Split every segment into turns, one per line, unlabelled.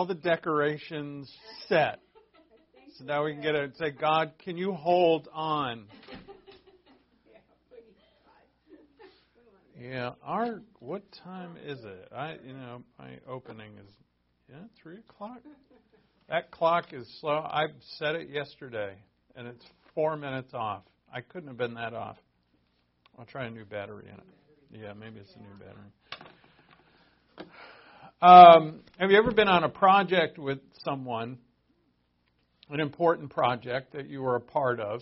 All the decorations set? So now we can get it and say, God, can you hold on? Yeah, our what time is it? I you know my opening is yeah three o'clock. That clock is slow. I set it yesterday, and it's four minutes off. I couldn't have been that off. I'll try a new battery in it. Yeah, maybe it's a new battery. Um, have you ever been on a project with someone, an important project that you were a part of?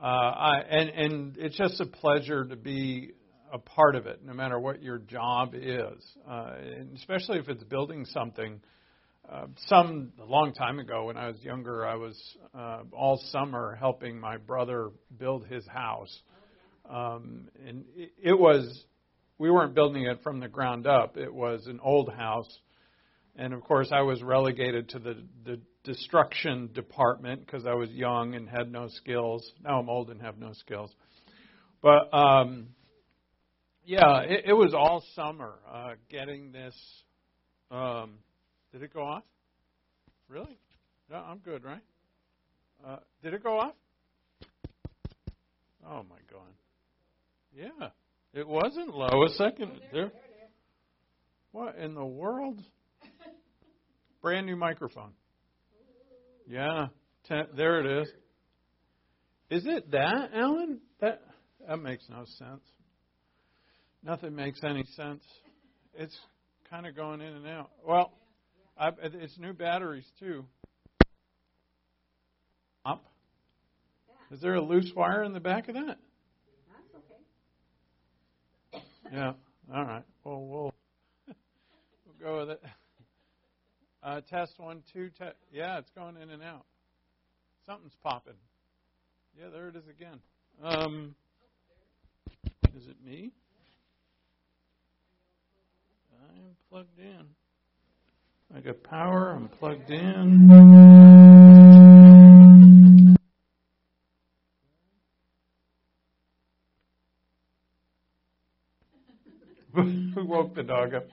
Uh, I, and, and it's just a pleasure to be a part of it, no matter what your job is, uh, especially if it's building something. Uh, some a long time ago, when I was younger, I was uh, all summer helping my brother build his house, um, and it, it was we weren't building it from the ground up. It was an old house, and of course, I was relegated to the, the destruction department because I was young and had no skills. Now I'm old and have no skills, but um, yeah, it, it was all summer uh, getting this. Um, did it go off? Really? No, I'm good, right? Uh, did it go off? Oh my God! Yeah, it wasn't low a second there. What in the world? Brand new microphone. Yeah, ten, there it is. Is it that, Alan? That that makes no sense. Nothing makes any sense. It's kind of going in and out. Well, I, it's new batteries too. Up. Is there a loose wire in the back of that? Yeah. All right. Well, we'll we'll go with it. Uh, test one, two. Te- yeah, it's going in and out. Something's popping. Yeah, there it is again. Um, is it me? I'm plugged in. I got power. I'm plugged in. Who woke the dog up?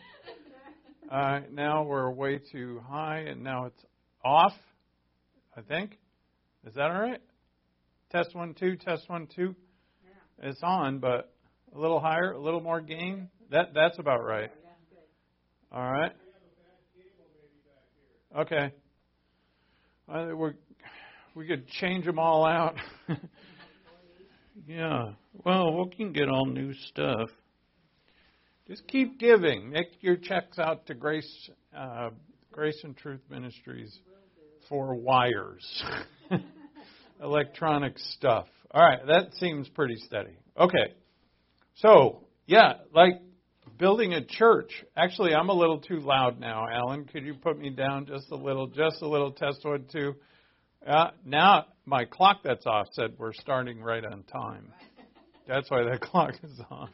Uh, now we're way too high, and now it's off. I think. Is that all right? Test one, two. Test one, two. Yeah. It's on, but a little higher, a little more gain. That that's about right. All right. Okay. Uh, we we could change them all out. yeah. Well, we can get all new stuff. Just keep giving. Make your checks out to Grace, uh, Grace and Truth Ministries for wires, electronic stuff. All right, that seems pretty steady. Okay. So, yeah, like building a church. Actually, I'm a little too loud now, Alan. Could you put me down just a little, just a little test one, two? Uh, now my clock that's off said we're starting right on time. That's why that clock is on.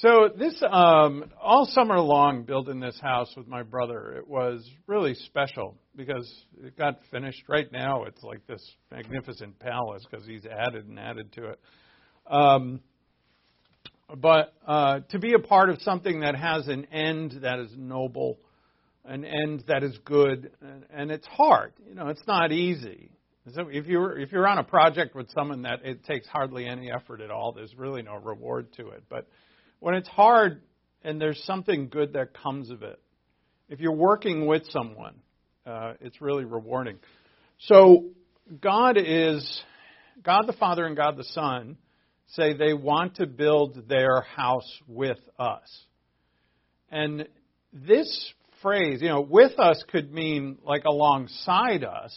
So this um, all summer long, building this house with my brother, it was really special because it got finished. Right now, it's like this magnificent palace because he's added and added to it. Um, but uh, to be a part of something that has an end that is noble, an end that is good, and, and it's hard. You know, it's not easy. So if you're if you're on a project with someone that it takes hardly any effort at all, there's really no reward to it. But when it's hard and there's something good that comes of it, if you're working with someone, uh, it's really rewarding. So God is God the Father and God the Son say they want to build their house with us. And this phrase, you know, with us could mean like alongside us,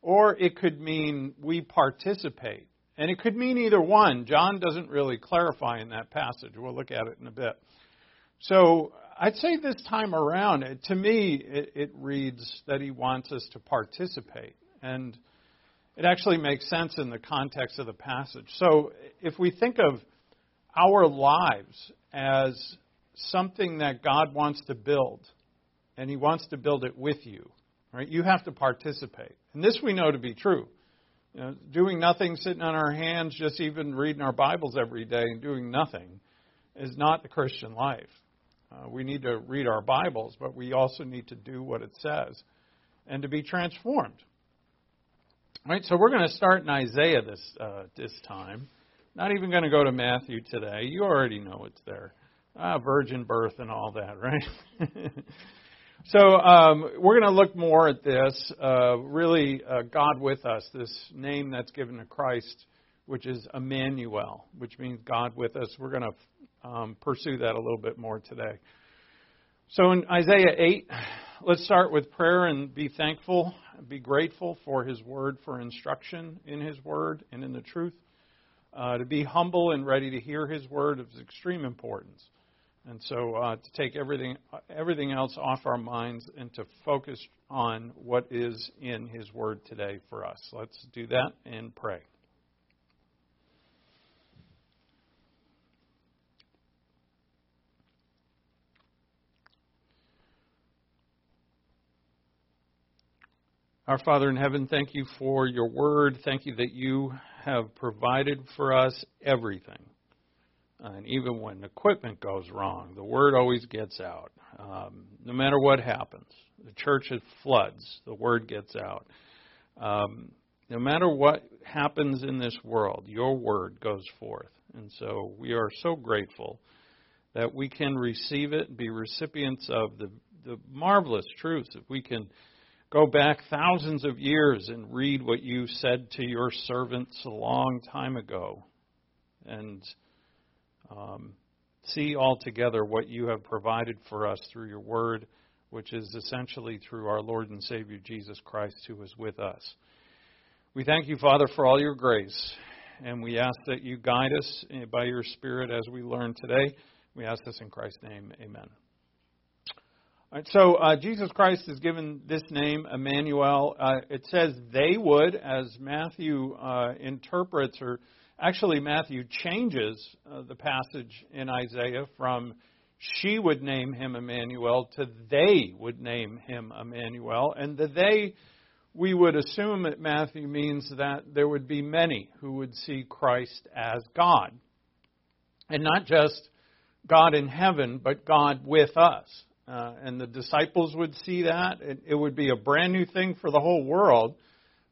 or it could mean we participate. And it could mean either one. John doesn't really clarify in that passage. We'll look at it in a bit. So I'd say this time around, to me, it, it reads that he wants us to participate. And it actually makes sense in the context of the passage. So if we think of our lives as something that God wants to build, and He wants to build it with you, right? You have to participate. And this we know to be true. You know, doing nothing, sitting on our hands, just even reading our Bibles every day and doing nothing is not the Christian life. Uh, we need to read our Bibles, but we also need to do what it says and to be transformed. All right, so we're going to start in Isaiah this uh, this time. Not even going to go to Matthew today. You already know it's there. Ah, virgin birth and all that, right? so um, we're going to look more at this. Uh, really, uh, God with us. This name that's given to Christ, which is Emmanuel, which means God with us. We're going to um, pursue that a little bit more today. So in Isaiah 8, let's start with prayer and be thankful, be grateful for His Word, for instruction in His Word and in the truth. Uh, to be humble and ready to hear His Word is extreme importance. And so uh, to take everything, everything else off our minds and to focus on what is in His Word today for us. Let's do that and pray. Our Father in heaven, thank you for your word. Thank you that you have provided for us everything. And even when equipment goes wrong, the word always gets out. Um, no matter what happens, the church floods, the word gets out. Um, no matter what happens in this world, your word goes forth. And so we are so grateful that we can receive it, and be recipients of the, the marvelous truths, that we can go back thousands of years and read what you said to your servants a long time ago and um, see altogether what you have provided for us through your word, which is essentially through our Lord and Savior Jesus Christ, who is with us. We thank you, Father, for all your grace, and we ask that you guide us by your Spirit as we learn today. We ask this in Christ's name. Amen. Right, so uh, Jesus Christ is given this name, Emmanuel. Uh, it says they would, as Matthew uh, interprets, or actually Matthew changes uh, the passage in Isaiah from she would name him Emmanuel to they would name him Emmanuel. And the they, we would assume that Matthew means that there would be many who would see Christ as God. And not just God in heaven, but God with us uh, and the disciples would see that. It, it would be a brand new thing for the whole world,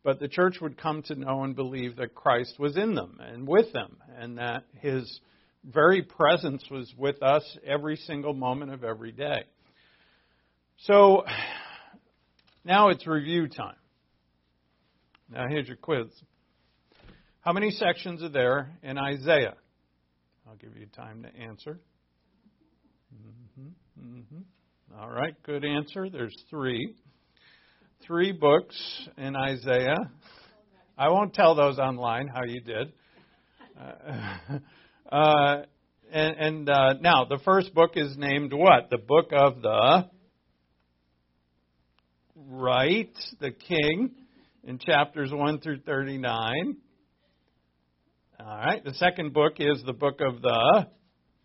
but the church would come to know and believe that Christ was in them and with them, and that his very presence was with us every single moment of every day. So now it's review time. Now here's your quiz. How many sections are there in Isaiah? I'll give you time to answer. Mm-hmm, mm-hmm. All right, good answer. There's three. Three books in Isaiah. I won't tell those online how you did. Uh, uh, and, and uh, now, the first book is named what? The book of the right, the king, in chapters 1 through 39. All right, the second book is the book of the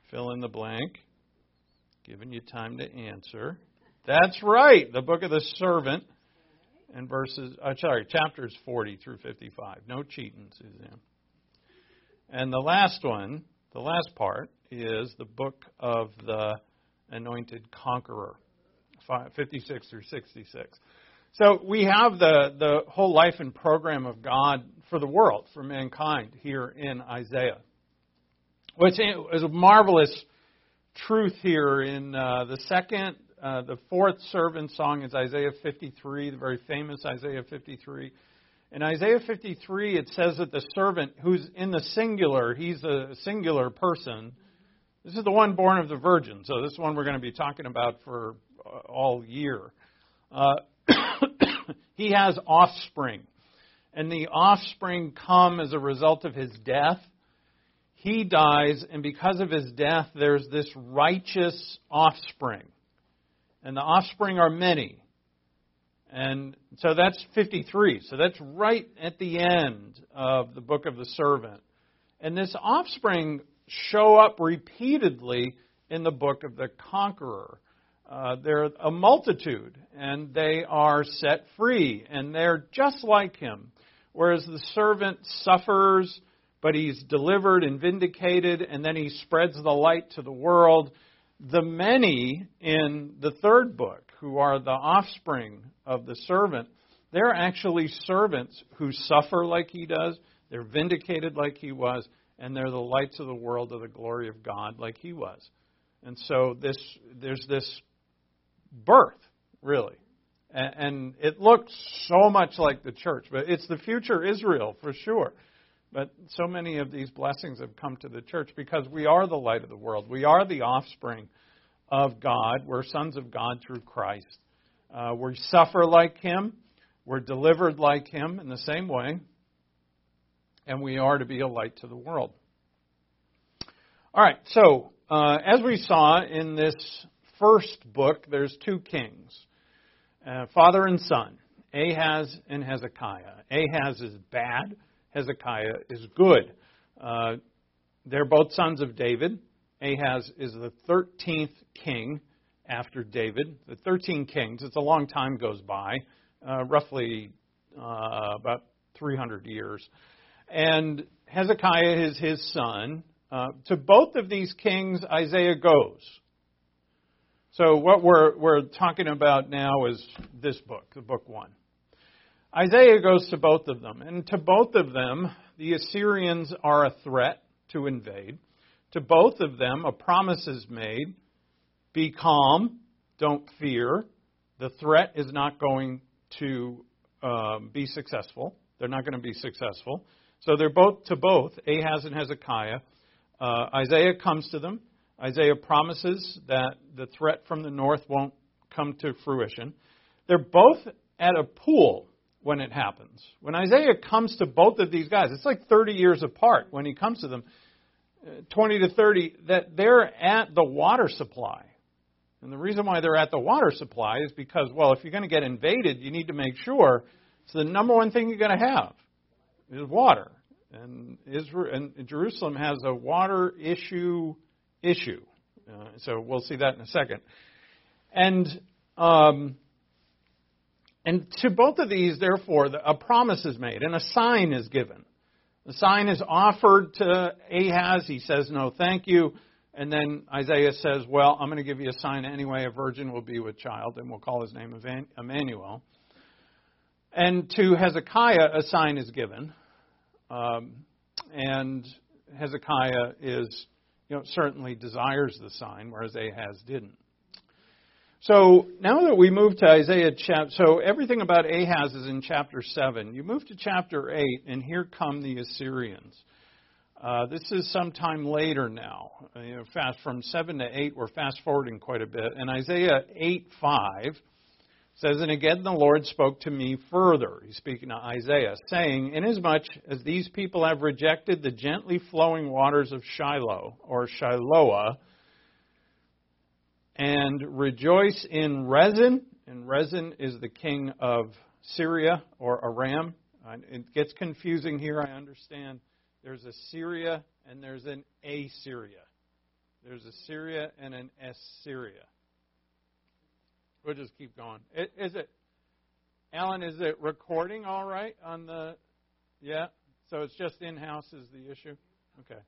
fill in the blank giving you time to answer. That's right, the book of the servant and verses, uh, sorry, chapters 40 through 55. No cheating, Suzanne. And the last one, the last part, is the book of the anointed conqueror, 56 through 66. So we have the, the whole life and program of God for the world, for mankind, here in Isaiah, which is a marvelous truth here in uh, the second, uh, the fourth servant song is Isaiah 53, the very famous Isaiah 53. In Isaiah 53, it says that the servant who's in the singular, he's a singular person. This is the one born of the virgin, so this is one we're going to be talking about for uh, all year. Uh, he has offspring, and the offspring come as a result of his death he dies, and because of his death, there's this righteous offspring. And the offspring are many. And so that's 53. So that's right at the end of the book of the servant. And this offspring show up repeatedly in the book of the conqueror. Uh, they're a multitude, and they are set free, and they're just like him. Whereas the servant suffers but he's delivered and vindicated, and then he spreads the light to the world. The many in the third book, who are the offspring of the servant, they're actually servants who suffer like he does, they're vindicated like he was, and they're the lights of the world of the glory of God like he was. And so this there's this birth, really. And it looks so much like the church, but it's the future Israel for sure. But so many of these blessings have come to the church because we are the light of the world. We are the offspring of God. We're sons of God through Christ. Uh, we suffer like Him. We're delivered like Him in the same way. And we are to be a light to the world. All right, so uh, as we saw in this first book, there's two kings uh, father and son, Ahaz and Hezekiah. Ahaz is bad, Hezekiah is good. Uh, they're both sons of David. Ahaz is the 13th king after David. The 13 kings, it's a long time goes by, uh, roughly uh, about 300 years. And Hezekiah is his son. Uh, to both of these kings, Isaiah goes. So what we're, we're talking about now is this book, the book one. Isaiah goes to both of them, and to both of them, the Assyrians are a threat to invade. To both of them, a promise is made be calm, don't fear. The threat is not going to um, be successful. They're not going to be successful. So they're both to both, Ahaz and Hezekiah. Uh, Isaiah comes to them. Isaiah promises that the threat from the north won't come to fruition. They're both at a pool when it happens. When Isaiah comes to both of these guys, it's like 30 years apart when he comes to them, uh, 20 to 30, that they're at the water supply. And the reason why they're at the water supply is because, well, if you're going to get invaded, you need to make sure it's the number one thing you're going to have is water. And Israel and Jerusalem has a water issue issue. Uh, so we'll see that in a second. And um, and to both of these, therefore, a promise is made and a sign is given. The sign is offered to Ahaz. He says, No, thank you. And then Isaiah says, Well, I'm going to give you a sign anyway. A virgin will be with child, and we'll call his name Emmanuel. And to Hezekiah, a sign is given. Um, and Hezekiah is you know, certainly desires the sign, whereas Ahaz didn't. So now that we move to Isaiah chapter, so everything about Ahaz is in chapter 7. You move to chapter 8, and here come the Assyrians. Uh, this is sometime later now. Uh, you know, fast from 7 to 8, we're fast forwarding quite a bit. And Isaiah 8 5 says, And again the Lord spoke to me further. He's speaking to Isaiah, saying, Inasmuch as these people have rejected the gently flowing waters of Shiloh, or Shiloah, and rejoice in Rezin, and Rezin is the king of Syria or Aram. It gets confusing here, I understand. There's a Syria and there's an Assyria. There's a Syria and an Assyria. We'll just keep going. Is it, Alan? Is it recording all right on the? Yeah. So it's just in house is the issue. Okay.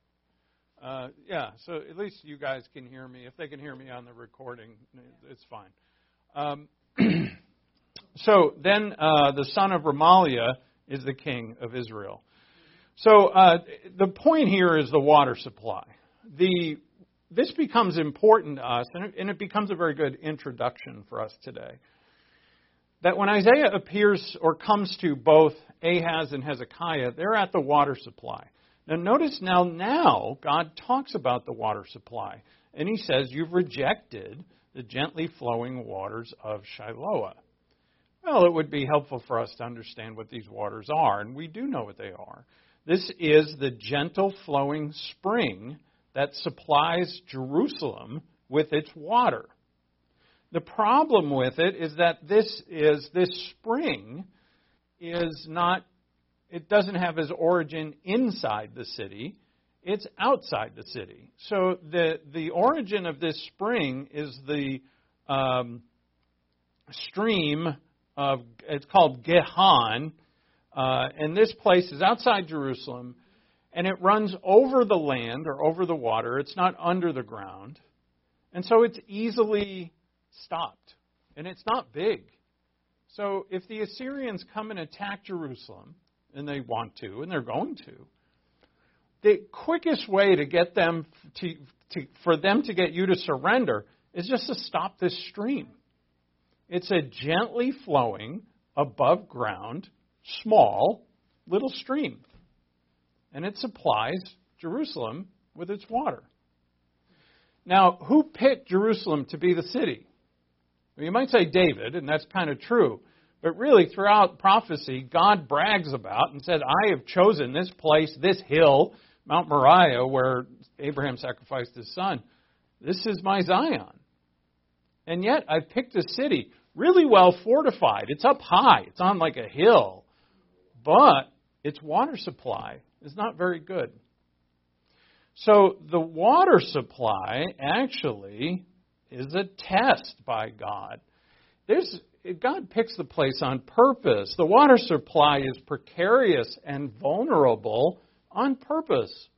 Uh, yeah. So at least you guys can hear me. If they can hear me on the recording, it's fine. Um, so then uh, the son of Remaliah is the king of Israel. So uh, the point here is the water supply. The this becomes important to us, and it, and it becomes a very good introduction for us today. That when Isaiah appears or comes to both Ahaz and Hezekiah, they're at the water supply. Now, notice now, now God talks about the water supply, and He says, "You've rejected the gently flowing waters of Shiloah." Well, it would be helpful for us to understand what these waters are, and we do know what they are. This is the gentle flowing spring that supplies Jerusalem with its water. The problem with it is that this is this spring is not it doesn't have its origin inside the city, it's outside the city. So the the origin of this spring is the um, stream of it's called Gihon, uh, and this place is outside Jerusalem and it runs over the land or over the water. It's not under the ground. And so it's easily stopped. And it's not big. So if the Assyrians come and attack Jerusalem, and they want to, and they're going to, the quickest way to get them to, to, for them to get you to surrender is just to stop this stream. It's a gently flowing, above ground, small little stream. And it supplies Jerusalem with its water. Now, who picked Jerusalem to be the city? Well, you might say David, and that's kind of true. But really, throughout prophecy, God brags about and said, I have chosen this place, this hill, Mount Moriah, where Abraham sacrificed his son. This is my Zion. And yet, I've picked a city really well fortified. It's up high, it's on like a hill. But its water supply is not very good. So the water supply actually is a test by God. There's, God picks the place on purpose. The water supply is precarious and vulnerable on purpose.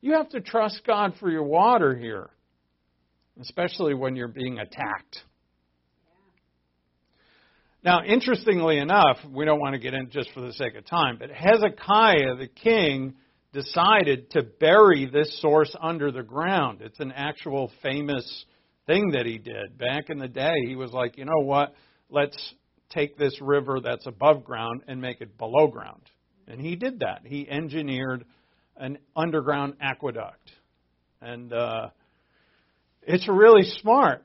You have to trust God for your water here, especially when you're being attacked. Now, interestingly enough, we don't want to get in just for the sake of time, but Hezekiah, the king, decided to bury this source under the ground. It's an actual famous thing that he did. Back in the day, he was like, you know what? Let's take this river that's above ground and make it below ground. And he did that. He engineered an underground aqueduct. And uh, it's really smart.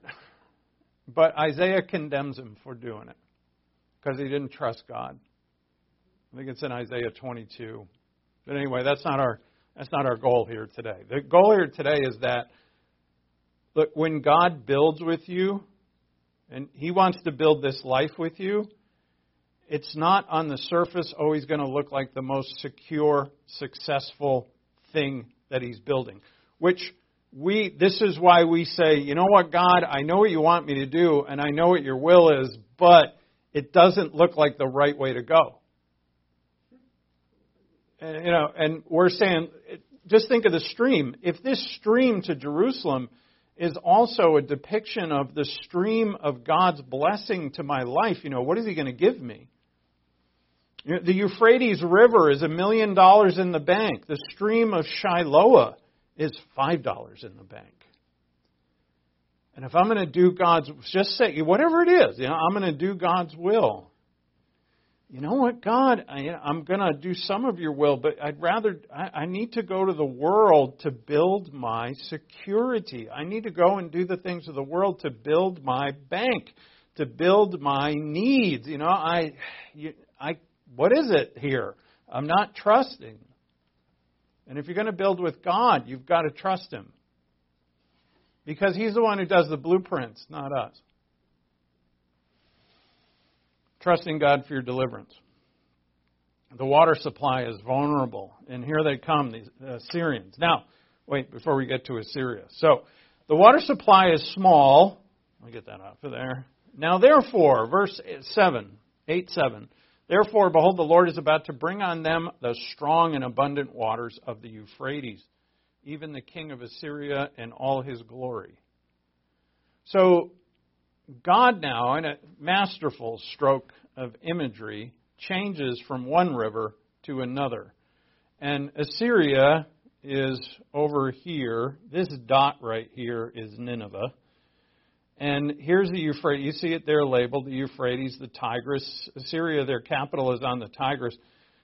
But Isaiah condemns him for doing it because he didn't trust God. I think it's in Isaiah 22. But anyway, that's not our that's not our goal here today. The goal here today is that look, when God builds with you and he wants to build this life with you, it's not on the surface always going to look like the most secure, successful thing that he's building. Which we this is why we say, you know what, God, I know what you want me to do and I know what your will is, but it doesn't look like the right way to go. And, you know, and we're saying, just think of the stream. If this stream to Jerusalem is also a depiction of the stream of God's blessing to my life, you know, what is He going to give me? The Euphrates River is a million dollars in the bank. The stream of Shiloah is five dollars in the bank. And if I'm going to do God's, just say, whatever it is, you know, I'm going to do God's will you know what, God, I, I'm going to do some of your will, but I'd rather, I, I need to go to the world to build my security. I need to go and do the things of the world to build my bank, to build my needs. You know, I, you, I, what is it here? I'm not trusting. And if you're going to build with God, you've got to trust Him. Because He's the one who does the blueprints, not us trusting God for your deliverance. The water supply is vulnerable, and here they come, these uh, Assyrians. Now, wait, before we get to Assyria. So, the water supply is small. Let me get that off of there. Now, therefore, verse 7, 8 7. Therefore, behold, the Lord is about to bring on them the strong and abundant waters of the Euphrates, even the king of Assyria and all his glory. So, God now, in a masterful stroke of imagery, changes from one river to another. And Assyria is over here. This dot right here is Nineveh. And here's the Euphrates. You see it there labeled the Euphrates, the Tigris. Assyria, their capital is on the Tigris.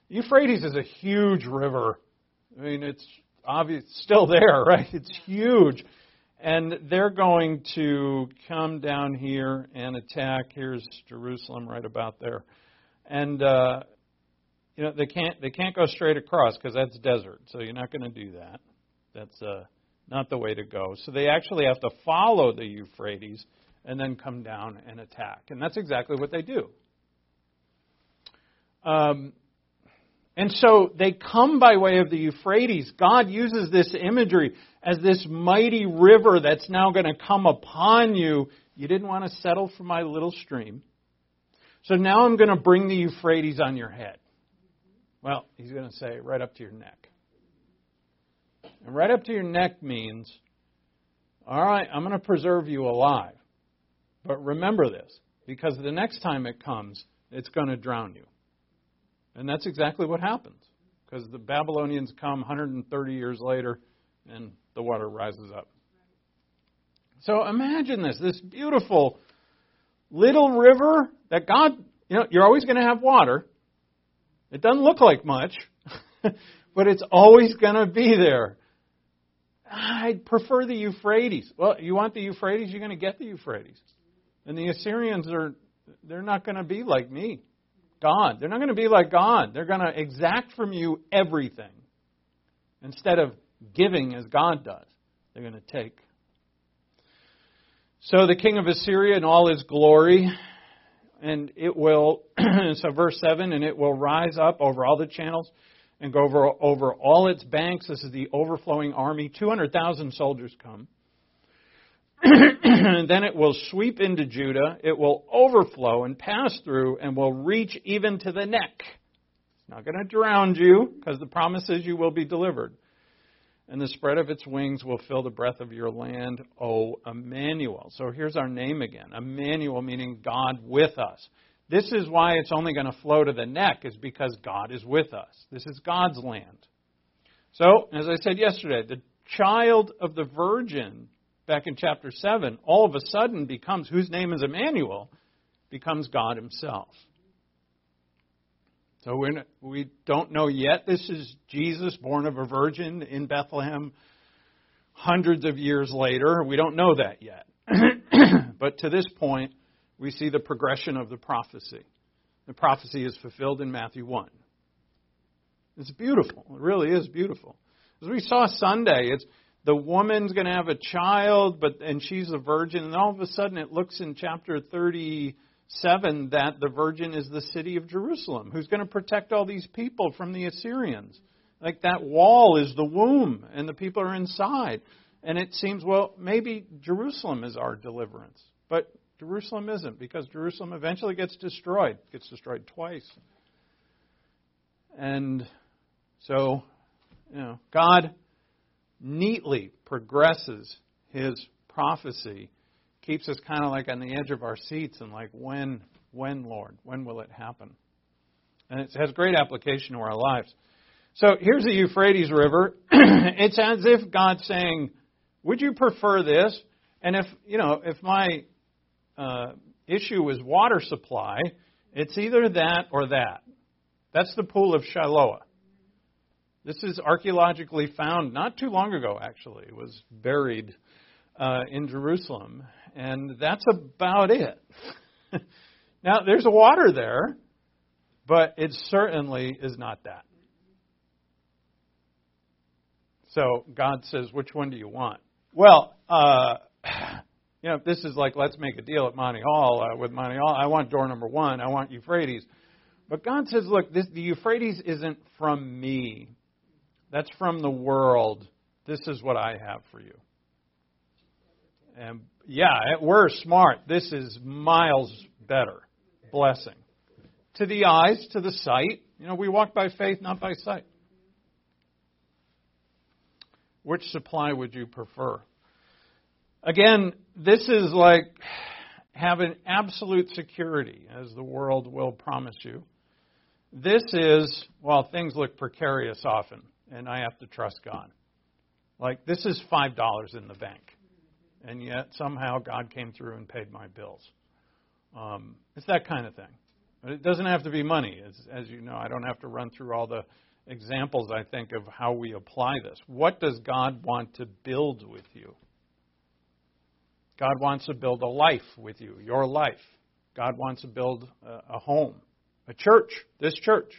Euphrates is a huge river. I mean, it's obvious, still there, right? It's huge. And they're going to come down here and attack. Here's Jerusalem right about there. And uh, you know they can't they can't go straight across because that's desert. So you're not going to do that. That's uh, not the way to go. So they actually have to follow the Euphrates and then come down and attack. And that's exactly what they do. Um, and so they come by way of the Euphrates. God uses this imagery as this mighty river that's now going to come upon you. You didn't want to settle for my little stream. So now I'm going to bring the Euphrates on your head. Well, he's going to say right up to your neck. And right up to your neck means All right, I'm going to preserve you alive. But remember this, because the next time it comes, it's going to drown you. And that's exactly what happens. Because the Babylonians come 130 years later, and the water rises up. So imagine this this beautiful little river that God, you know, you're always going to have water. It doesn't look like much, but it's always going to be there. I'd prefer the Euphrates. Well, you want the Euphrates, you're going to get the Euphrates. And the Assyrians are they're not going to be like me. God. They're not going to be like God. They're going to exact from you everything. Instead of giving as God does, they're going to take. So the king of Assyria in all his glory, and it will, so verse 7, and it will rise up over all the channels and go over, over all its banks. This is the overflowing army. 200,000 soldiers come. then it will sweep into Judah. It will overflow and pass through and will reach even to the neck. It's not going to drown you because the promise is you will be delivered. And the spread of its wings will fill the breadth of your land, O Emmanuel. So here's our name again. Emmanuel meaning God with us. This is why it's only going to flow to the neck, is because God is with us. This is God's land. So, as I said yesterday, the child of the virgin, back in chapter 7, all of a sudden becomes, whose name is Emmanuel, becomes God himself. So we're, we don't know yet. This is Jesus, born of a virgin in Bethlehem hundreds of years later. We don't know that yet. but to this point, we see the progression of the prophecy. The prophecy is fulfilled in Matthew 1. It's beautiful. It really is beautiful. As we saw Sunday, it's the woman's going to have a child, but and she's a virgin, and all of a sudden it looks in chapter 37 that the virgin is the city of Jerusalem, who's going to protect all these people from the Assyrians. Like that wall is the womb, and the people are inside. And it seems, well, maybe Jerusalem is our deliverance. But Jerusalem isn't, because Jerusalem eventually gets destroyed, gets destroyed twice. And so, you know, God neatly progresses his prophecy, keeps us kind of like on the edge of our seats and like, when, when, Lord, when will it happen? And it has great application to our lives. So here's the Euphrates River. it's as if God's saying, would you prefer this? And if, you know, if my uh, issue is water supply, it's either that or that. That's the pool of Shiloah. This is archaeologically found not too long ago, actually. It was buried uh, in Jerusalem. And that's about it. now, there's water there, but it certainly is not that. So God says, which one do you want? Well, uh, you know, this is like, let's make a deal at Monty Hall uh, with Monty Hall. I want door number one. I want Euphrates. But God says, look, this, the Euphrates isn't from me. That's from the world. This is what I have for you. And yeah, we're smart. This is miles better. Blessing. To the eyes, to the sight. You know, we walk by faith, not by sight. Which supply would you prefer? Again, this is like having absolute security, as the world will promise you. This is, well, things look precarious often, and I have to trust God. Like, this is $5 in the bank, and yet somehow God came through and paid my bills. Um, it's that kind of thing. But it doesn't have to be money. As, as you know, I don't have to run through all the examples, I think, of how we apply this. What does God want to build with you? God wants to build a life with you, your life. God wants to build a, a home, a church, this church,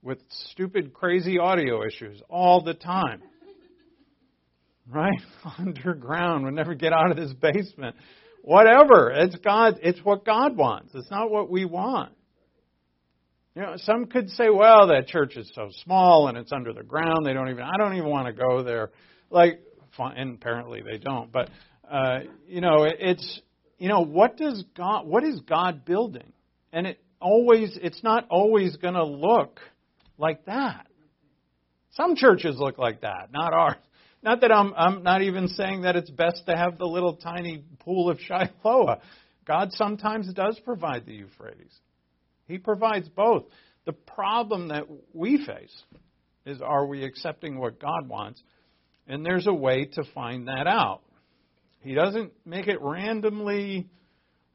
with stupid, crazy audio issues all the time. Right? Underground. We'll never get out of this basement. Whatever. It's God. It's what God wants. It's not what we want. You know, some could say, well, that church is so small and it's under the ground. They don't even, I don't even want to go there. Like, and apparently they don't. But uh, you know, it's you know, what does God? What is God building? And it always, it's not always going to look like that. Some churches look like that, not ours. Not that I'm, I'm not even saying that it's best to have the little tiny pool of Shiloh. God sometimes does provide the Euphrates. He provides both. The problem that we face is are we accepting what God wants? And there's a way to find that out. He doesn't make it randomly,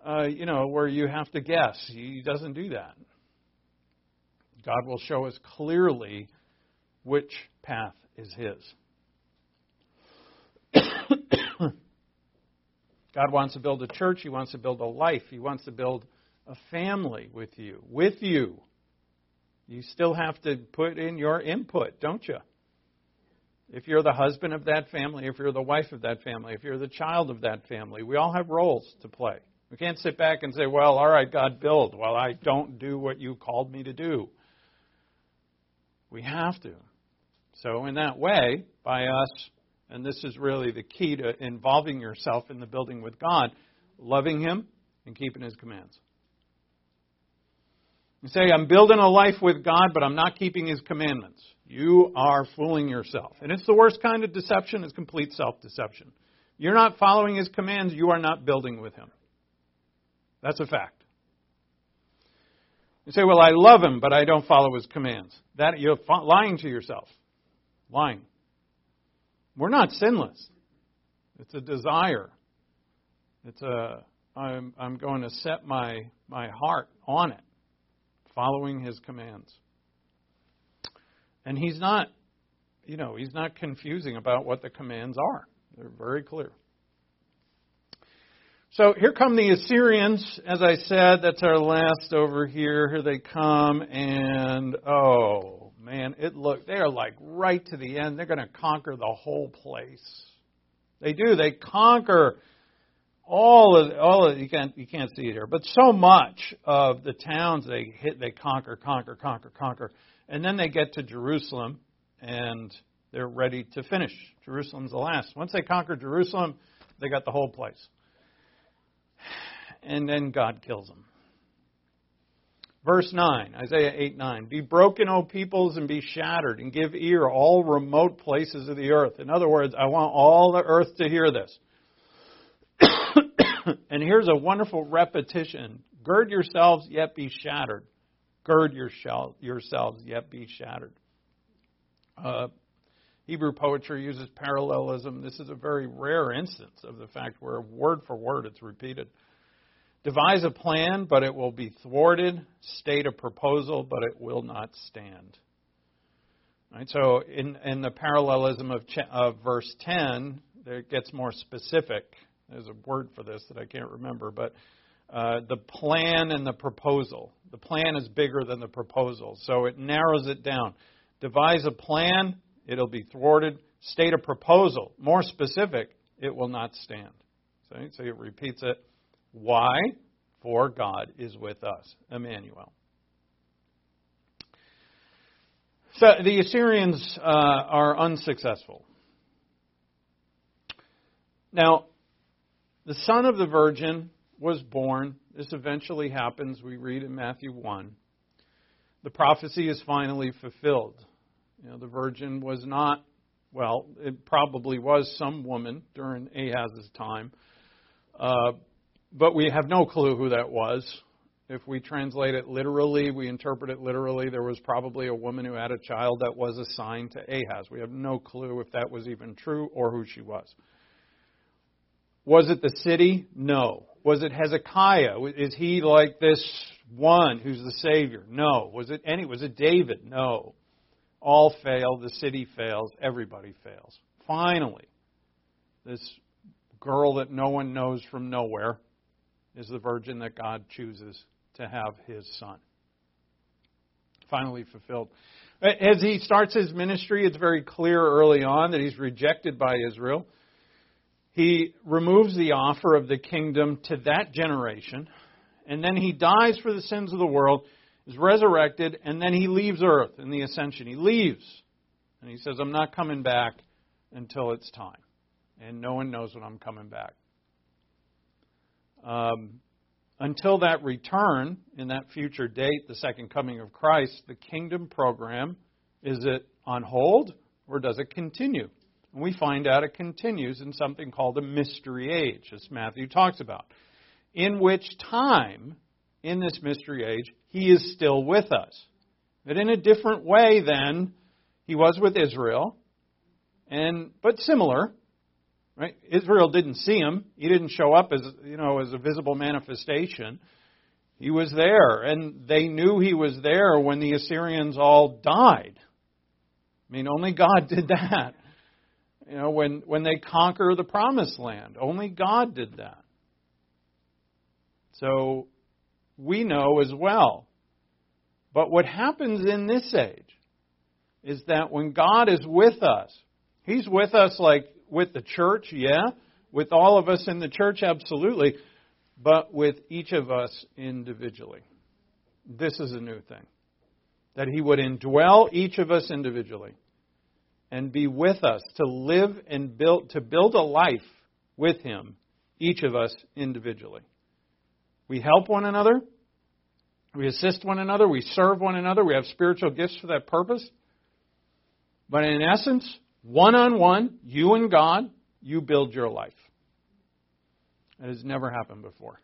uh, you know, where you have to guess. He doesn't do that. God will show us clearly which path is His. God wants to build a church. He wants to build a life. He wants to build a family with you. With you. You still have to put in your input, don't you? If you're the husband of that family, if you're the wife of that family, if you're the child of that family, we all have roles to play. We can't sit back and say, well, all right, God, build, while I don't do what you called me to do. We have to. So, in that way, by us, and this is really the key to involving yourself in the building with God, loving Him and keeping His commands. You say, I'm building a life with God, but I'm not keeping His commandments. You are fooling yourself. And it's the worst kind of deception, is complete self deception. You're not following His commands, you are not building with Him. That's a fact. You say, Well, I love Him, but I don't follow His commands. That You're lying to yourself. Lying. We're not sinless. It's a desire. It's a I'm I'm going to set my my heart on it following his commands. And he's not, you know, he's not confusing about what the commands are. They're very clear. So here come the Assyrians. As I said, that's our last over here. Here they come, and oh man, it look they are like right to the end. They're going to conquer the whole place. They do. They conquer all of all of you can't you can't see it here, but so much of the towns they hit they conquer, conquer, conquer, conquer, and then they get to Jerusalem and they're ready to finish. Jerusalem's the last. Once they conquer Jerusalem, they got the whole place. And then God kills them. Verse 9, Isaiah 8 9. Be broken, O peoples, and be shattered, and give ear, all remote places of the earth. In other words, I want all the earth to hear this. and here's a wonderful repetition Gird yourselves, yet be shattered. Gird yourselves, yet be shattered. Uh, Hebrew poetry uses parallelism. This is a very rare instance of the fact where word for word it's repeated. Devise a plan, but it will be thwarted. State a proposal, but it will not stand. Right, so, in, in the parallelism of, of verse 10, there it gets more specific. There's a word for this that I can't remember, but uh, the plan and the proposal. The plan is bigger than the proposal, so it narrows it down. Devise a plan, it'll be thwarted. State a proposal, more specific, it will not stand. So, so it repeats it. Why? For God is with us. Emmanuel. So the Assyrians uh, are unsuccessful. Now, the son of the virgin was born. This eventually happens. We read in Matthew 1. The prophecy is finally fulfilled. You know, the virgin was not, well, it probably was some woman during Ahaz's time, uh, but we have no clue who that was. If we translate it literally, we interpret it literally, there was probably a woman who had a child that was assigned to Ahaz. We have no clue if that was even true or who she was. Was it the city? No. Was it Hezekiah? Is he like this one who's the Savior? No. Was it any? Was it David? No. All fail. The city fails. Everybody fails. Finally, this girl that no one knows from nowhere is the virgin that God chooses to have his son. Finally fulfilled. As he starts his ministry, it's very clear early on that he's rejected by Israel. He removes the offer of the kingdom to that generation, and then he dies for the sins of the world, is resurrected, and then he leaves earth in the ascension. He leaves. And he says, I'm not coming back until it's time. And no one knows when I'm coming back. Um, until that return, in that future date, the second coming of Christ, the kingdom program, is it on hold or does it continue? And we find out it continues in something called a mystery age, as Matthew talks about, in which time, in this mystery age, he is still with us. But in a different way than he was with Israel, and but similar. Right? Israel didn't see him. He didn't show up as you know as a visible manifestation. He was there, and they knew he was there when the Assyrians all died. I mean, only God did that. You know, when, when they conquer the promised land, only God did that. So we know as well. But what happens in this age is that when God is with us, He's with us like with the church, yeah, with all of us in the church, absolutely, but with each of us individually. This is a new thing. That He would indwell each of us individually. And be with us to live and build to build a life with him each of us individually. We help one another. We assist one another. We serve one another. We have spiritual gifts for that purpose. But in essence one on one you and god you build your life it has never happened before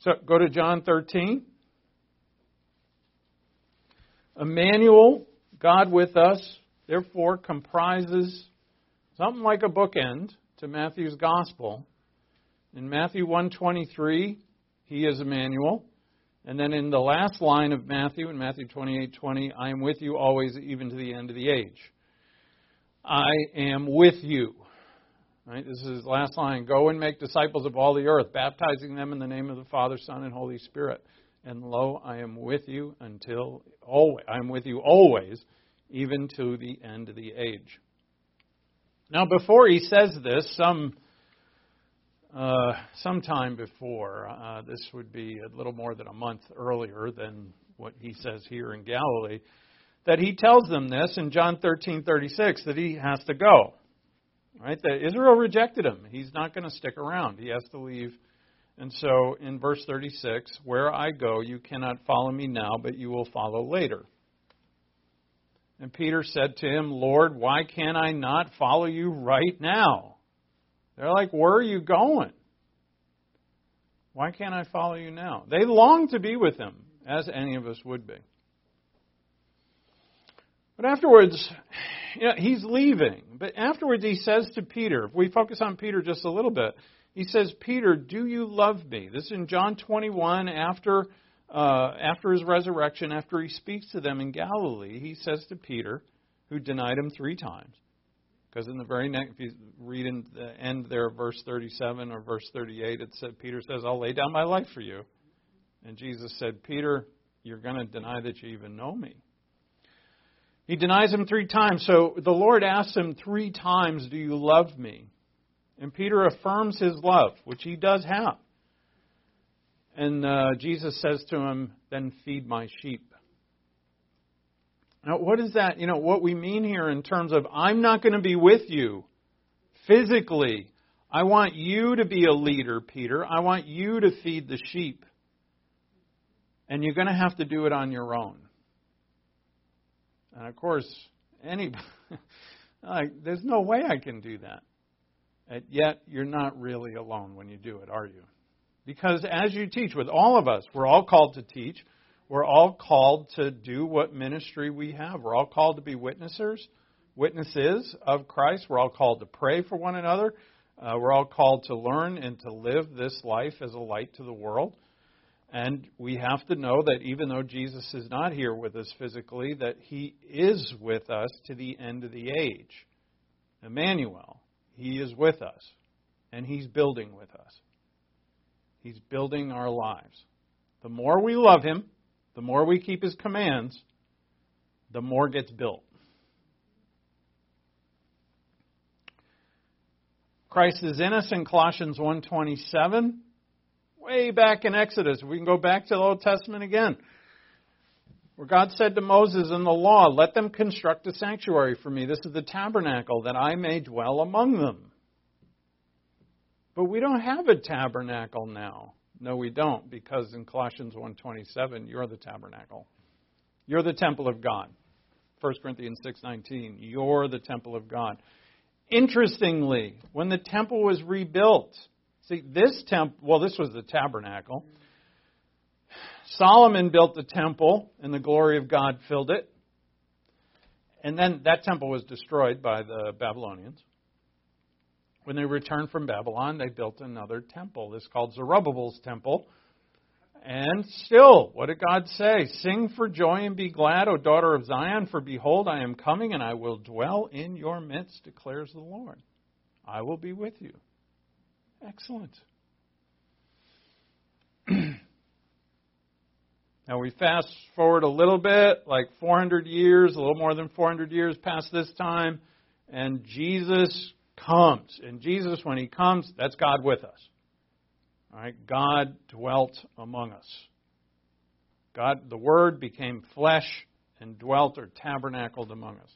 so go to john 13 Emmanuel God with us, therefore, comprises something like a bookend to Matthew's gospel. In Matthew 1:23, he is Emmanuel. And then in the last line of Matthew, in Matthew 28:20, I am with you always, even to the end of the age. I am with you. Right? This is his last line. Go and make disciples of all the earth, baptizing them in the name of the Father, Son, and Holy Spirit. And lo, I am with you until always. I am with you always, even to the end of the age. Now, before he says this, some uh, sometime before, uh, this would be a little more than a month earlier than what he says here in Galilee, that he tells them this in John 13:36 that he has to go. Right? That Israel rejected him. He's not going to stick around. He has to leave. And so in verse 36, where I go, you cannot follow me now, but you will follow later. And Peter said to him, Lord, why can I not follow you right now? They're like, Where are you going? Why can't I follow you now? They long to be with him, as any of us would be. But afterwards, you know, he's leaving. But afterwards, he says to Peter, if we focus on Peter just a little bit, he says, Peter, do you love me? This is in John 21 after uh, after his resurrection, after he speaks to them in Galilee, he says to Peter, who denied him three times, because in the very next, if you read in the end there verse 37 or verse 38, it said, Peter says, I'll lay down my life for you. And Jesus said, Peter, you're going to deny that you even know me. He denies him three times. So the Lord asks him three times, Do you love me? And Peter affirms his love, which he does have. And uh, Jesus says to him, Then feed my sheep. Now, what is that? You know, what we mean here in terms of I'm not going to be with you physically. I want you to be a leader, Peter. I want you to feed the sheep. And you're going to have to do it on your own. And of course, any like, there's no way I can do that. And yet, you're not really alone when you do it, are you? Because as you teach, with all of us, we're all called to teach. We're all called to do what ministry we have. We're all called to be witnessers, witnesses of Christ. We're all called to pray for one another. Uh, we're all called to learn and to live this life as a light to the world. And we have to know that even though Jesus is not here with us physically, that he is with us to the end of the age. Emmanuel, he is with us, and he's building with us. He's building our lives. The more we love Him, the more we keep His commands, the more gets built. Christ is in us in Colossians 1:27. Way back in Exodus, we can go back to the Old Testament again. Where God said to Moses in the law, "Let them construct a sanctuary for me. This is the tabernacle that I may dwell among them." But we don't have a tabernacle now. No, we don't, because in Colossians 1:27, you're the tabernacle. You're the temple of God. 1 Corinthians 6:19. You're the temple of God. Interestingly, when the temple was rebuilt, see this temple, well this was the tabernacle. Solomon built the temple and the glory of God filled it. And then that temple was destroyed by the Babylonians. When they returned from Babylon, they built another temple. This is called Zerubbabel's temple. And still, what did God say? Sing for joy and be glad, O daughter of Zion, for behold, I am coming and I will dwell in your midst, declares the Lord. I will be with you. Excellent. now we fast forward a little bit, like 400 years, a little more than 400 years past this time, and Jesus comes. And Jesus, when he comes, that's God with us. All right, God dwelt among us. God, the Word became flesh and dwelt or tabernacled among us.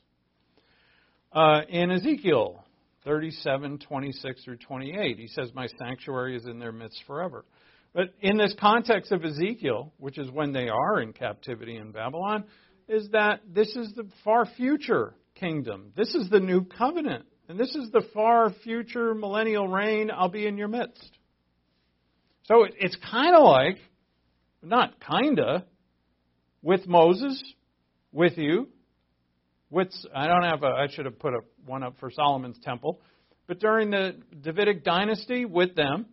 Uh, in Ezekiel 37, 26 through 28, he says, My sanctuary is in their midst forever. But in this context of Ezekiel, which is when they are in captivity in Babylon, is that this is the far future kingdom. This is the new covenant. And this is the far future millennial reign. I'll be in your midst. So it's kind of like, not kinda, with Moses, with you, with I don't have a I should have put a one up for Solomon's temple, but during the Davidic dynasty with them.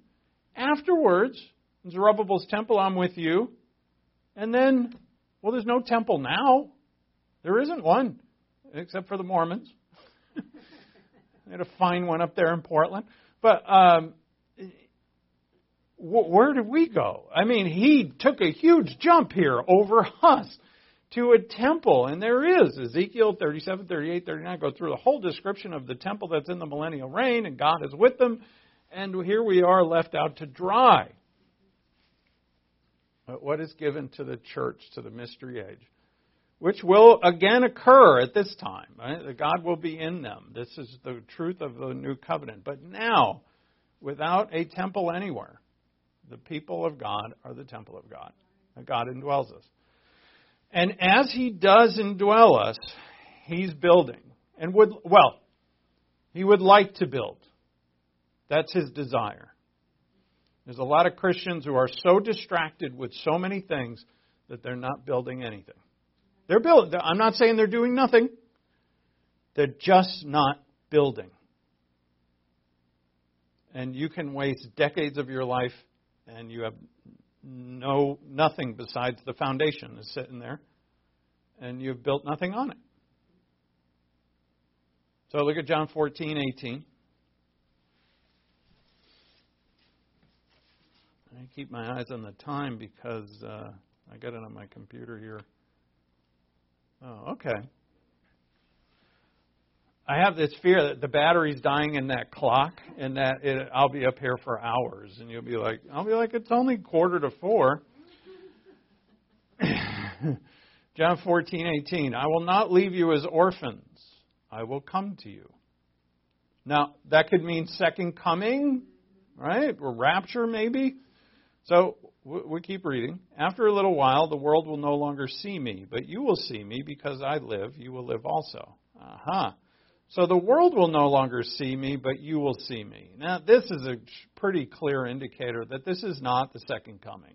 Afterwards, in Zerubbabel's temple, I'm with you. And then, well, there's no temple now. There isn't one, except for the Mormons. They had a fine one up there in Portland. But um, where did we go? I mean, he took a huge jump here over us to a temple. And there is Ezekiel 37, 38, 39 go through the whole description of the temple that's in the millennial reign, and God is with them. And here we are left out to dry. But what is given to the church, to the mystery age? Which will again occur at this time. Right? God will be in them. This is the truth of the new covenant. But now, without a temple anywhere, the people of God are the temple of God. God indwells us. And as He does indwell us, He's building. And would, well, He would like to build. That's His desire. There's a lot of Christians who are so distracted with so many things that they're not building anything. They're building. I'm not saying they're doing nothing. They're just not building. And you can waste decades of your life and you have no nothing besides the foundation is sitting there, and you've built nothing on it. So look at John 14, 18. I keep my eyes on the time because uh, I got it on my computer here. Oh, okay. I have this fear that the battery's dying in that clock, and that it, I'll be up here for hours, and you'll be like, I'll be like, it's only quarter to four. John fourteen eighteen. I will not leave you as orphans. I will come to you. Now that could mean second coming, right, or rapture maybe. So we keep reading. After a little while, the world will no longer see me, but you will see me because I live. You will live also. Aha. Uh-huh. So the world will no longer see me, but you will see me. Now, this is a pretty clear indicator that this is not the second coming.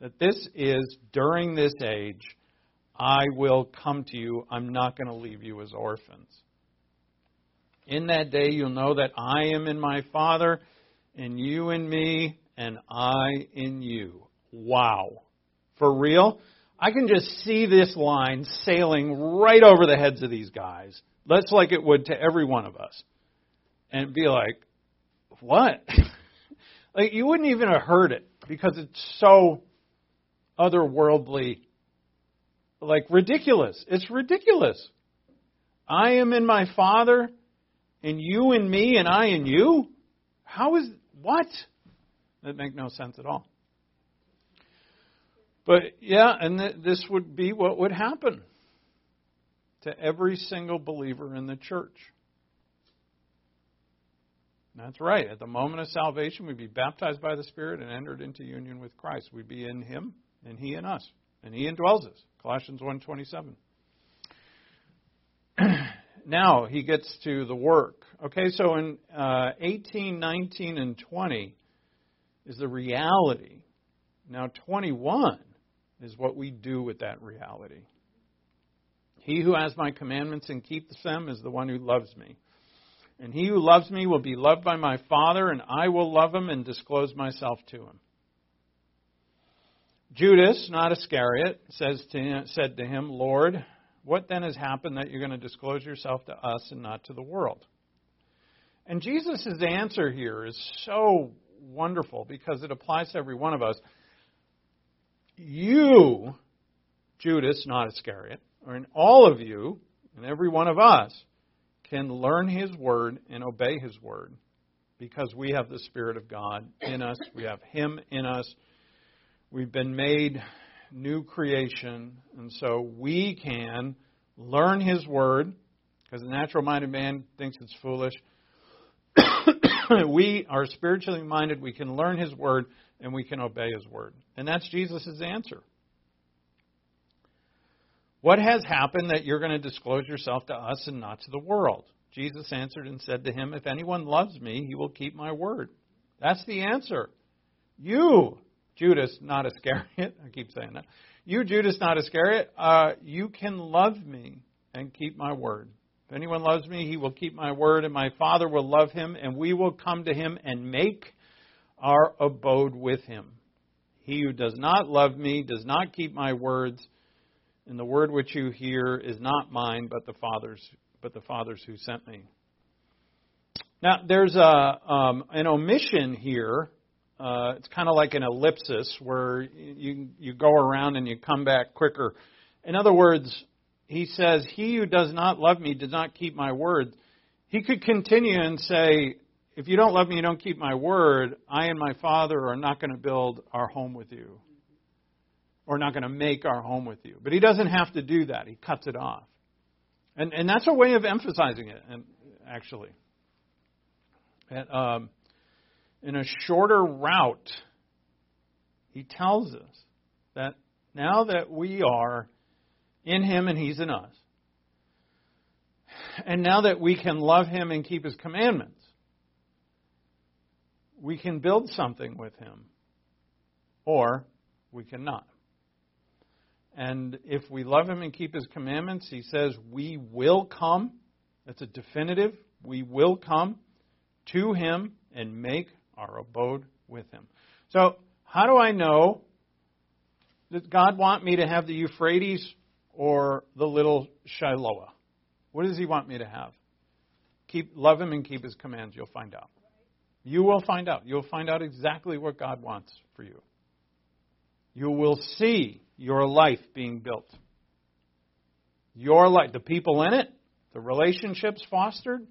That this is during this age, I will come to you. I'm not going to leave you as orphans. In that day, you'll know that I am in my Father, and you in me, and I in you. Wow. For real? I can just see this line sailing right over the heads of these guys that's like it would to every one of us. And be like, what? like you wouldn't even have heard it because it's so otherworldly, like ridiculous. It's ridiculous. I am in my Father, and you in me, and I in you. How is what? That make no sense at all. But yeah, and th- this would be what would happen to every single believer in the church. That's right. At the moment of salvation, we'd be baptized by the Spirit and entered into union with Christ. We'd be in Him, and He in us, and He indwells us. Colossians 1.27. now he gets to the work. Okay, so in uh, 18, 19, and 20 is the reality. Now, 21 is what we do with that reality. He who has my commandments and keeps them is the one who loves me. And he who loves me will be loved by my Father, and I will love him and disclose myself to him. Judas, not Iscariot, says to him, said to him, Lord, what then has happened that you're going to disclose yourself to us and not to the world? And Jesus' answer here is so wonderful because it applies to every one of us. You, Judas, not Iscariot, or in all of you, and every one of us, can learn His Word and obey His Word because we have the Spirit of God in us. We have Him in us. We've been made new creation, and so we can learn His Word because the natural minded man thinks it's foolish. we are spiritually minded. We can learn His Word and we can obey His Word. And that's Jesus' answer. What has happened that you're going to disclose yourself to us and not to the world? Jesus answered and said to him, If anyone loves me, he will keep my word. That's the answer. You, Judas, not Iscariot, I keep saying that. You, Judas, not Iscariot, uh, you can love me and keep my word. Anyone loves me, he will keep my word, and my Father will love him, and we will come to him and make our abode with him. He who does not love me does not keep my words and the word which you hear is not mine, but the Father's, but the Father's who sent me. Now, there's a um, an omission here. Uh, it's kind of like an ellipsis where you you go around and you come back quicker. In other words, he says, "He who does not love me does not keep my word." He could continue and say, "If you don't love me, you don't keep my word. I and my Father are not going to build our home with you." We're not going to make our home with you. But he doesn't have to do that. He cuts it off. And, and that's a way of emphasizing it, and actually. And, um, in a shorter route, he tells us that now that we are in him and he's in us, and now that we can love him and keep his commandments, we can build something with him, or we cannot. And if we love him and keep his commandments, he says we will come. That's a definitive. We will come to him and make our abode with him. So, how do I know does God want me to have the Euphrates or the little Shiloah? What does he want me to have? Keep love him and keep his commands. You'll find out. You will find out. You'll find out exactly what God wants for you. You will see your life being built. Your life, the people in it, the relationships fostered.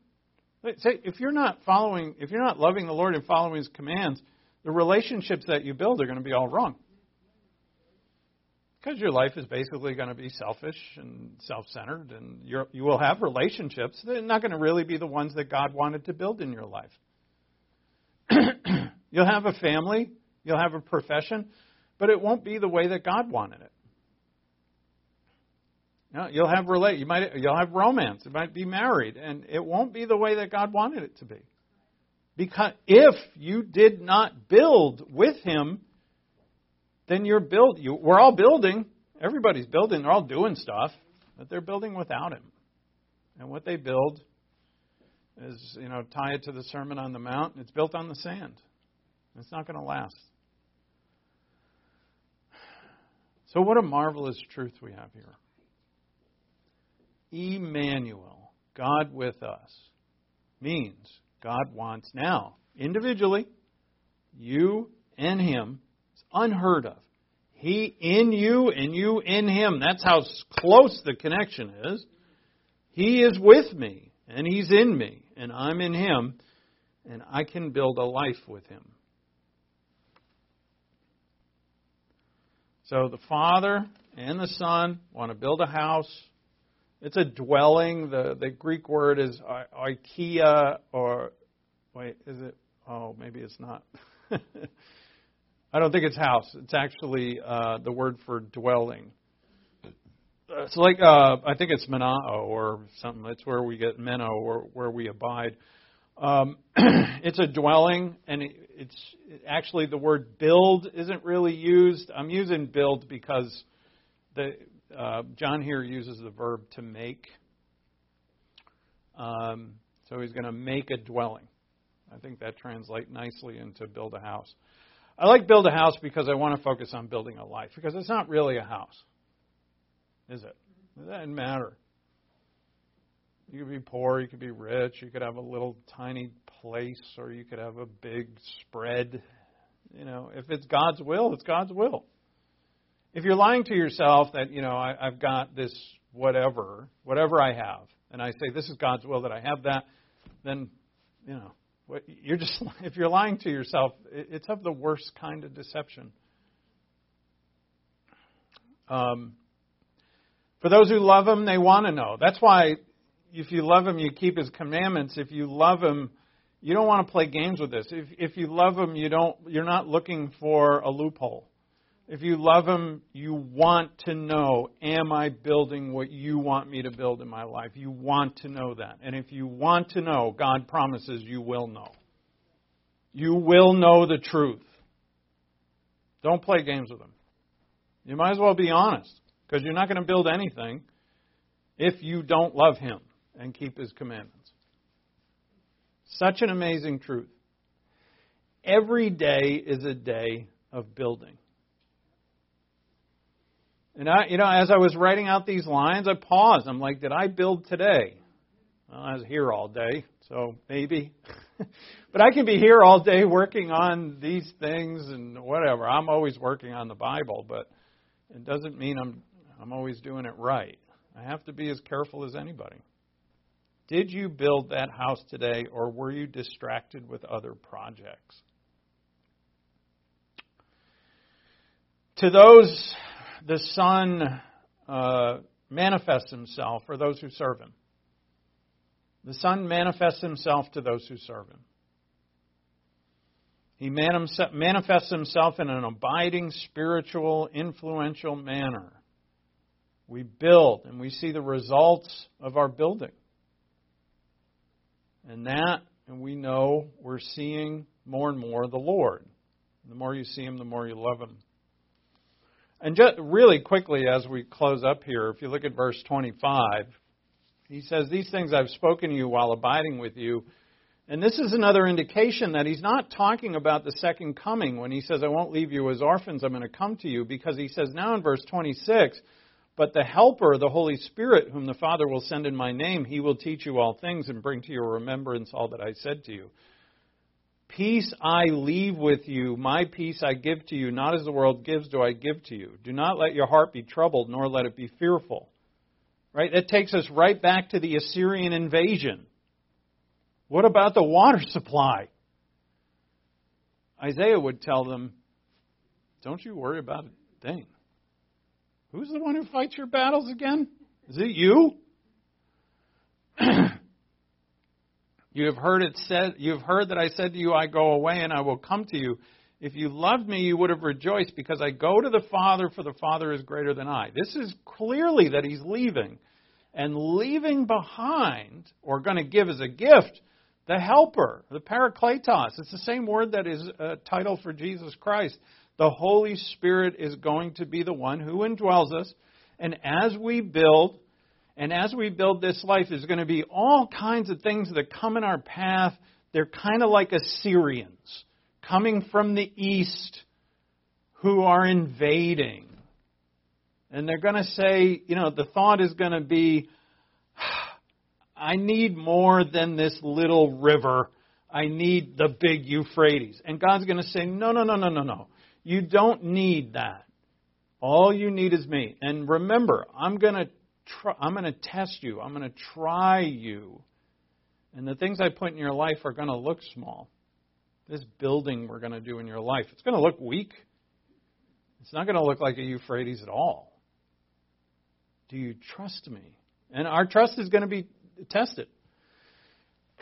Say, if you're not following, if you're not loving the Lord and following His commands, the relationships that you build are going to be all wrong. Because your life is basically going to be selfish and self centered, and you you will have relationships. They're not going to really be the ones that God wanted to build in your life. you'll have a family, you'll have a profession, but it won't be the way that God wanted it. You you'll have relate, you might, you'll have romance. You might be married, and it won't be the way that God wanted it to be. Because if you did not build with Him, then you're build. You, we're all building. Everybody's building. They're all doing stuff, but they're building without Him. And what they build is, you know, tie it to the Sermon on the Mount. It's built on the sand. It's not going to last. So, what a marvelous truth we have here. Emmanuel, God with us, means God wants now, individually, you and Him. It's unheard of. He in you and you in Him. That's how close the connection is. He is with me and He's in me and I'm in Him and I can build a life with Him. So the Father and the Son want to build a house. It's a dwelling. The, the Greek word is IKEA, or wait, is it? Oh, maybe it's not. I don't think it's house. It's actually uh, the word for dwelling. it's like uh, I think it's Menao or something. It's where we get Meno, or where we abide. Um, it's a dwelling, and it, it's actually the word build isn't really used. I'm using build because the uh, John here uses the verb to make. Um, so he's going to make a dwelling. I think that translates nicely into build a house. I like build a house because I want to focus on building a life because it's not really a house, is it? It doesn't matter. You could be poor, you could be rich, you could have a little tiny place, or you could have a big spread. You know, if it's God's will, it's God's will. If you're lying to yourself that, you know, I, I've got this whatever, whatever I have, and I say this is God's will that I have that, then, you know, you're just if you're lying to yourself, it's of the worst kind of deception. Um, for those who love Him, they want to know. That's why, if you love Him, you keep His commandments. If you love Him, you don't want to play games with this. If if you love Him, you don't. You're not looking for a loophole. If you love Him, you want to know, am I building what you want me to build in my life? You want to know that. And if you want to know, God promises you will know. You will know the truth. Don't play games with Him. You might as well be honest, because you're not going to build anything if you don't love Him and keep His commandments. Such an amazing truth. Every day is a day of building. And I, you know, as I was writing out these lines, I paused. I'm like, did I build today? Well, I was here all day, so maybe. but I can be here all day working on these things and whatever. I'm always working on the Bible, but it doesn't mean I'm I'm always doing it right. I have to be as careful as anybody. Did you build that house today, or were you distracted with other projects? To those the Son uh, manifests himself for those who serve him. The Son manifests himself to those who serve him. He manifests himself in an abiding, spiritual, influential manner. We build and we see the results of our building. And that, and we know we're seeing more and more the Lord. The more you see him, the more you love him. And just really quickly as we close up here, if you look at verse 25, he says, These things I've spoken to you while abiding with you. And this is another indication that he's not talking about the second coming when he says, I won't leave you as orphans, I'm going to come to you, because he says now in verse 26, But the Helper, the Holy Spirit, whom the Father will send in my name, he will teach you all things and bring to your remembrance all that I said to you. Peace I leave with you, my peace I give to you, not as the world gives do I give to you. Do not let your heart be troubled, nor let it be fearful. Right? That takes us right back to the Assyrian invasion. What about the water supply? Isaiah would tell them, Don't you worry about a thing. Who's the one who fights your battles again? Is it you? You have heard it said, you have heard that I said to you, I go away and I will come to you. If you loved me, you would have rejoiced because I go to the Father, for the Father is greater than I. This is clearly that he's leaving. And leaving behind, or going to give as a gift, the helper, the parakletos. It's the same word that is a title for Jesus Christ. The Holy Spirit is going to be the one who indwells us. And as we build and as we build this life, there's going to be all kinds of things that come in our path. They're kind of like Assyrians coming from the east who are invading. And they're going to say, you know, the thought is going to be, I need more than this little river. I need the big Euphrates. And God's going to say, no, no, no, no, no, no. You don't need that. All you need is me. And remember, I'm going to I'm going to test you. I'm going to try you. And the things I put in your life are going to look small. This building we're going to do in your life, it's going to look weak. It's not going to look like a Euphrates at all. Do you trust me? And our trust is going to be tested.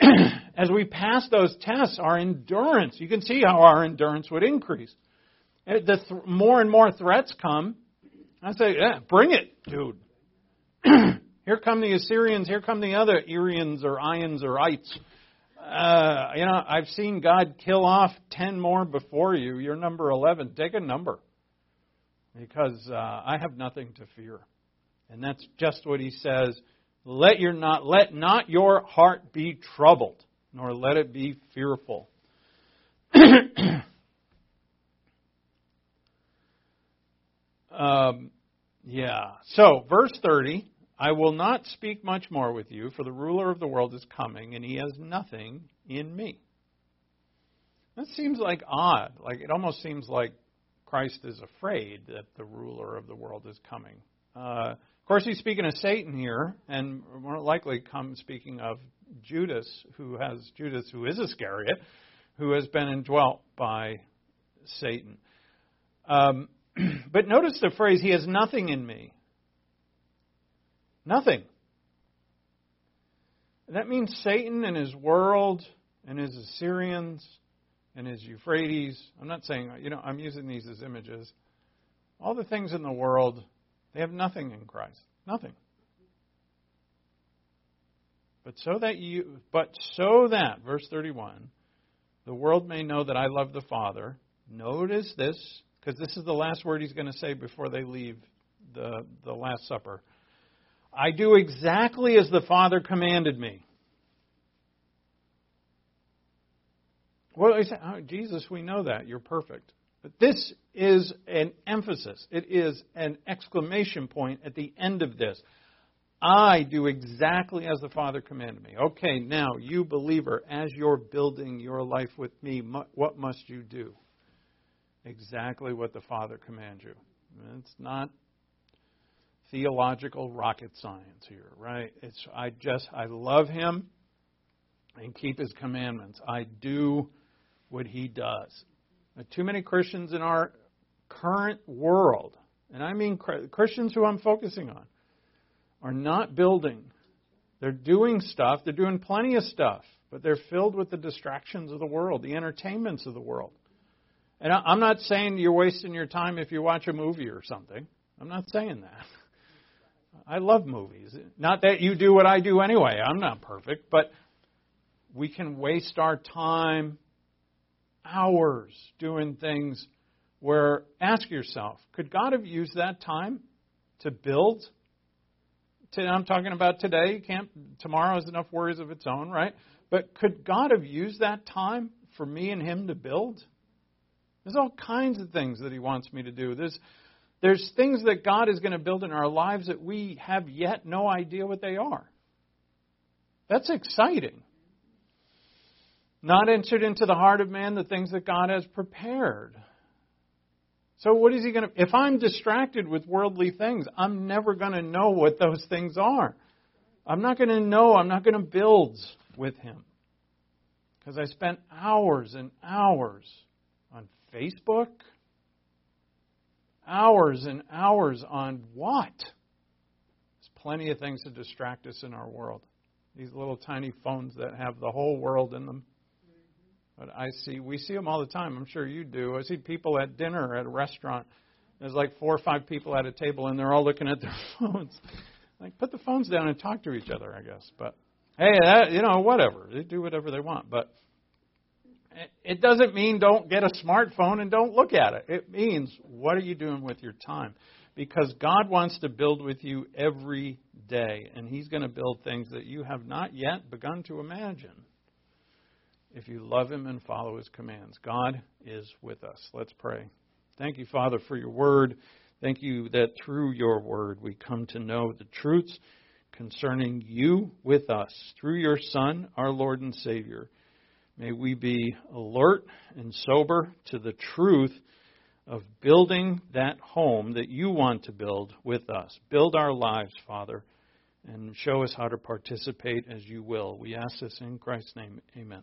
As we pass those tests, our endurance, you can see how our endurance would increase. The th- more and more threats come. I say, yeah, bring it, dude. here come the Assyrians, here come the other Irians or Ions or Ites. Uh, you know, I've seen God kill off 10 more before you. You're number 11. Take a number. Because uh, I have nothing to fear. And that's just what he says. Let your not let not your heart be troubled, nor let it be fearful. um, yeah. So, verse 30 I will not speak much more with you, for the ruler of the world is coming, and he has nothing in me. That seems like odd. Like it almost seems like Christ is afraid that the ruler of the world is coming. Uh, of course, he's speaking of Satan here, and more likely come speaking of Judas, who has Judas, who is Iscariot, who has been indwelt by Satan. Um, but notice the phrase, "He has nothing in me." Nothing. That means Satan and his world and his Assyrians and his Euphrates. I'm not saying, you know, I'm using these as images. All the things in the world, they have nothing in Christ. Nothing. But so that you but so that verse 31 the world may know that I love the Father. Notice this because this is the last word he's going to say before they leave the the last supper. I do exactly as the Father commanded me. Well, oh, Jesus, we know that. You're perfect. But this is an emphasis. It is an exclamation point at the end of this. I do exactly as the Father commanded me. Okay, now, you believer, as you're building your life with me, what must you do? Exactly what the Father commands you. It's not theological rocket science here, right? It's I just I love him and keep his commandments. I do what he does. Now, too many Christians in our current world, and I mean Christians who I'm focusing on, are not building. They're doing stuff, they're doing plenty of stuff, but they're filled with the distractions of the world, the entertainments of the world. And I'm not saying you're wasting your time if you watch a movie or something. I'm not saying that. I love movies. Not that you do what I do anyway. I'm not perfect, but we can waste our time hours doing things where ask yourself, could God have used that time to build? I'm talking about today. Can't tomorrow has enough worries of its own, right? But could God have used that time for me and him to build? There's all kinds of things that he wants me to do. There's there's things that God is going to build in our lives that we have yet no idea what they are. That's exciting. Not entered into the heart of man the things that God has prepared. So, what is he going to. If I'm distracted with worldly things, I'm never going to know what those things are. I'm not going to know. I'm not going to build with him. Because I spent hours and hours on Facebook, hours and hours on what? There's plenty of things to distract us in our world. These little tiny phones that have the whole world in them. But I see, we see them all the time. I'm sure you do. I see people at dinner at a restaurant. There's like four or five people at a table, and they're all looking at their phones. Like, put the phones down and talk to each other, I guess. But hey, that, you know, whatever. They do whatever they want. But it doesn't mean don't get a smartphone and don't look at it. It means what are you doing with your time? Because God wants to build with you every day, and He's going to build things that you have not yet begun to imagine if you love Him and follow His commands. God is with us. Let's pray. Thank you, Father, for your word. Thank you that through your word we come to know the truths concerning you with us through your Son, our Lord and Savior. May we be alert and sober to the truth of building that home that you want to build with us. Build our lives, Father, and show us how to participate as you will. We ask this in Christ's name. Amen.